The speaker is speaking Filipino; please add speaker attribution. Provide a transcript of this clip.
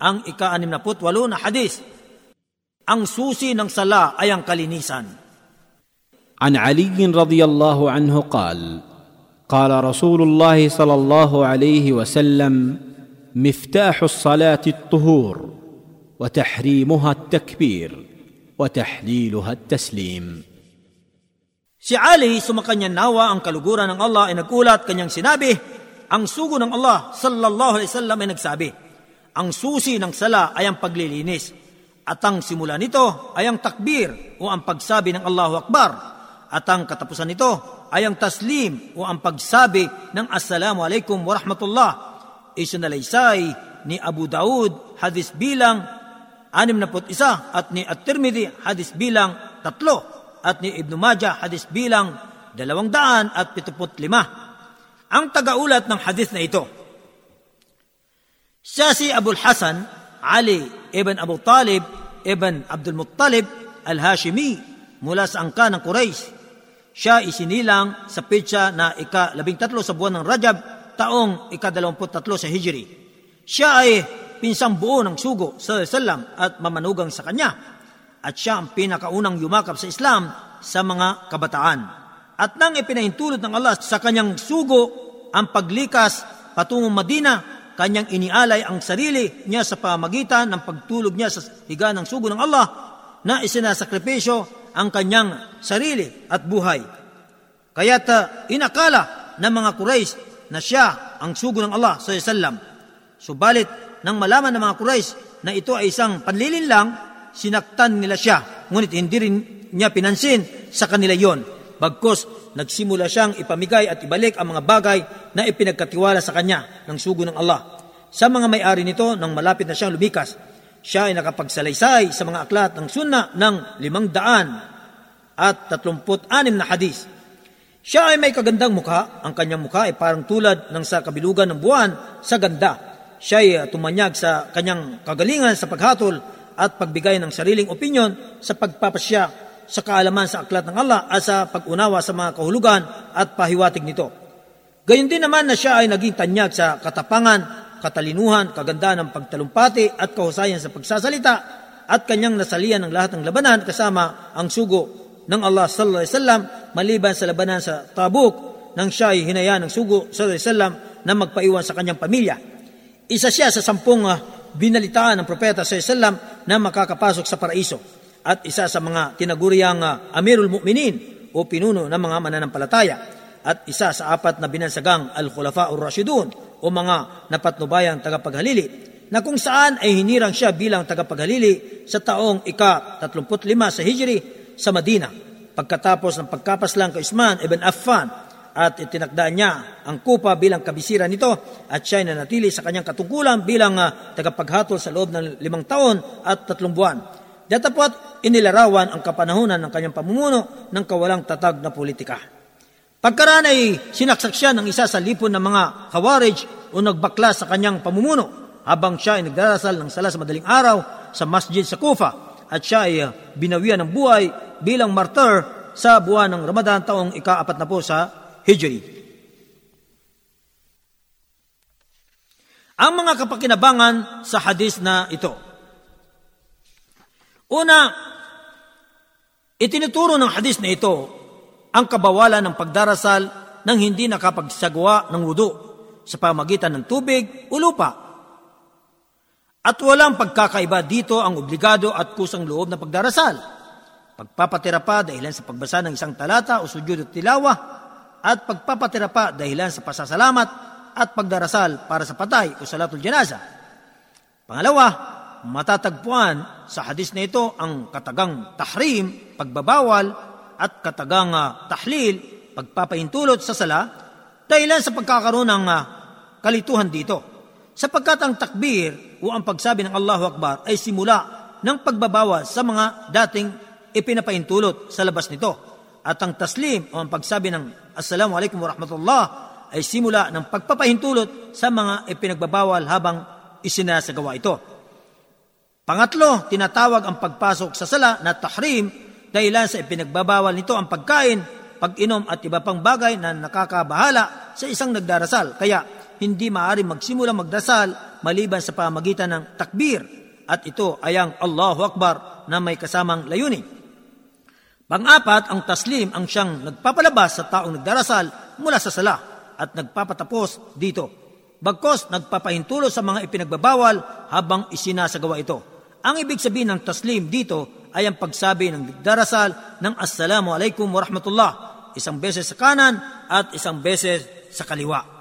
Speaker 1: ang ika-68 na hadis. Ang susi ng sala ay ang kalinisan.
Speaker 2: عن علي رضي الله عنه قال قال رسول الله صلى الله عليه وسلم مفتاح الصلاه الطهور وتحريمها التكبير وتحليلها التسليم
Speaker 1: Si Ali, sumakanya nawa ang kaluguran ng Allah ay nagulat kanyang sinabi, ang sugo ng Allah sallallahu alaihi wasallam ay nagsabi, ang susi ng sala ay ang paglilinis at ang simula nito ay ang takbir o ang pagsabi ng Allahu Akbar at ang katapusan nito ay ang taslim o ang pagsabi ng Assalamu alaikum wa. Isinalaysay ni Abu Daud hadis bilang 61 at ni At-Tirmidhi hadis bilang tatlo at ni Ibn Majah hadis bilang 275. Ang tagaulat ng hadis na ito. Siya si Abul Hasan Ali ibn Abu Talib ibn Abdul Muttalib al-Hashimi mula sa angka ng Quraysh. Siya isinilang sa pitsa na ika-13 sa buwan ng Rajab taong ika-23 sa Hijri. Siya ay pinsang buo ng sugo sa Salam at mamanugang sa kanya at siya ang pinakaunang yumakap sa Islam sa mga kabataan. At nang ipinahintulot ng Allah sa kanyang sugo ang paglikas patungong Madina, kanyang inialay ang sarili niya sa pamagitan ng pagtulog niya sa higa ng sugo ng Allah na isinasakripisyo ang kanyang sarili at buhay. Kaya't uh, inakala ng mga Quraysh na siya ang sugo ng Allah sa sallam. Subalit, nang malaman ng mga Quraysh na ito ay isang panlilin lang, sinaktan nila siya, ngunit hindi rin niya pinansin sa kanila yon. Bagkos, nagsimula siyang ipamigay at ibalik ang mga bagay na ipinagkatiwala sa kanya ng sugo ng Allah. Sa mga may-ari nito, nang malapit na siyang lumikas, siya ay nakapagsalaysay sa mga aklat ng sunna ng limang daan at tatlumput anim na hadis. Siya ay may kagandang mukha. Ang kanyang mukha ay parang tulad ng sa kabilugan ng buwan sa ganda. Siya ay tumanyag sa kanyang kagalingan sa paghatol at pagbigay ng sariling opinyon sa pagpapasya sa kaalaman sa aklat ng Allah at sa pag-unawa sa mga kahulugan at pahiwatig nito. Gayon din naman na siya ay naging tanyag sa katapangan, katalinuhan, kaganda ng pagtalumpati at kahusayan sa pagsasalita at kanyang nasalian ng lahat ng labanan kasama ang sugo ng Allah sallallahu alaihi wasallam maliban sa labanan sa Tabuk nang siya ay hinaya ng sugo sallallahu alaihi wasallam na magpaiwan sa kanyang pamilya. Isa siya sa sampung uh, binalitaan ng propeta sa Islam na makakapasok sa paraiso at isa sa mga tinaguriang uh, Amirul Mu'minin o pinuno ng mga mananampalataya at isa sa apat na binansagang Al-Khulafa Rashidun o mga napatnubayang tagapaghalili na kung saan ay hinirang siya bilang tagapaghalili sa taong ika-35 sa Hijri sa Madina pagkatapos ng pagkapaslang kay Usman ibn Affan at itinakda niya ang kupa bilang kabisira nito at siya ay nanatili sa kanyang katungkulan bilang uh, tagapaghatol sa loob ng limang taon at tatlong buwan. Datapot, inilarawan ang kapanahunan ng kanyang pamumuno ng kawalang tatag na politika. Pagkaraan ay sinaksak siya ng isa sa lipon ng mga kawarij o nagbakla sa kanyang pamumuno habang siya ay nagdarasal ng sala sa madaling araw sa masjid sa Kufa at siya ay uh, binawian ng buhay bilang martyr sa buwan ng Ramadan taong ika-apat na po sa Hijri. Ang mga kapakinabangan sa hadis na ito. Una, itinuturo ng hadis na ito ang kabawalan ng pagdarasal ng hindi nakapagsagawa ng wudu sa pamagitan ng tubig o lupa. At walang pagkakaiba dito ang obligado at kusang loob na pagdarasal. Pagpapatira pa dahilan sa pagbasa ng isang talata o sujud at tilawa at pagpapatira pa dahilan sa pasasalamat at pagdarasal para sa patay o salatul janaza. Pangalawa, matatagpuan sa hadis na ito ang katagang tahrim, pagbabawal, at katagang uh, tahlil, pagpapahintulot sa sala, dahilan sa pagkakaroon ng uh, kalituhan dito. Sapagkat ang takbir o ang pagsabi ng Allahu Akbar ay simula ng pagbabawal sa mga dating ipinapahintulot sa labas nito. At ang taslim o ang pagsabi ng Assalamu alaikum wa rahmatullah ay simula ng pagpapahintulot sa mga ipinagbabawal habang isinasagawa ito. Pangatlo, tinatawag ang pagpasok sa sala na tahrim dahilan sa ipinagbabawal nito ang pagkain, pag-inom at iba pang bagay na nakakabahala sa isang nagdarasal. Kaya hindi maaari magsimula magdasal maliban sa pamagitan ng takbir at ito ay ang Allahu Akbar na may kasamang layunin. Pang-apat, ang taslim ang siyang nagpapalabas sa taong nagdarasal mula sa sala at nagpapatapos dito. Bagkos nagpapahintulo sa mga ipinagbabawal habang isinasagawa ito. Ang ibig sabihin ng taslim dito ay ang pagsabi ng nagdarasal ng Assalamu alaikum wa rahmatullah, isang beses sa kanan at isang beses sa kaliwa.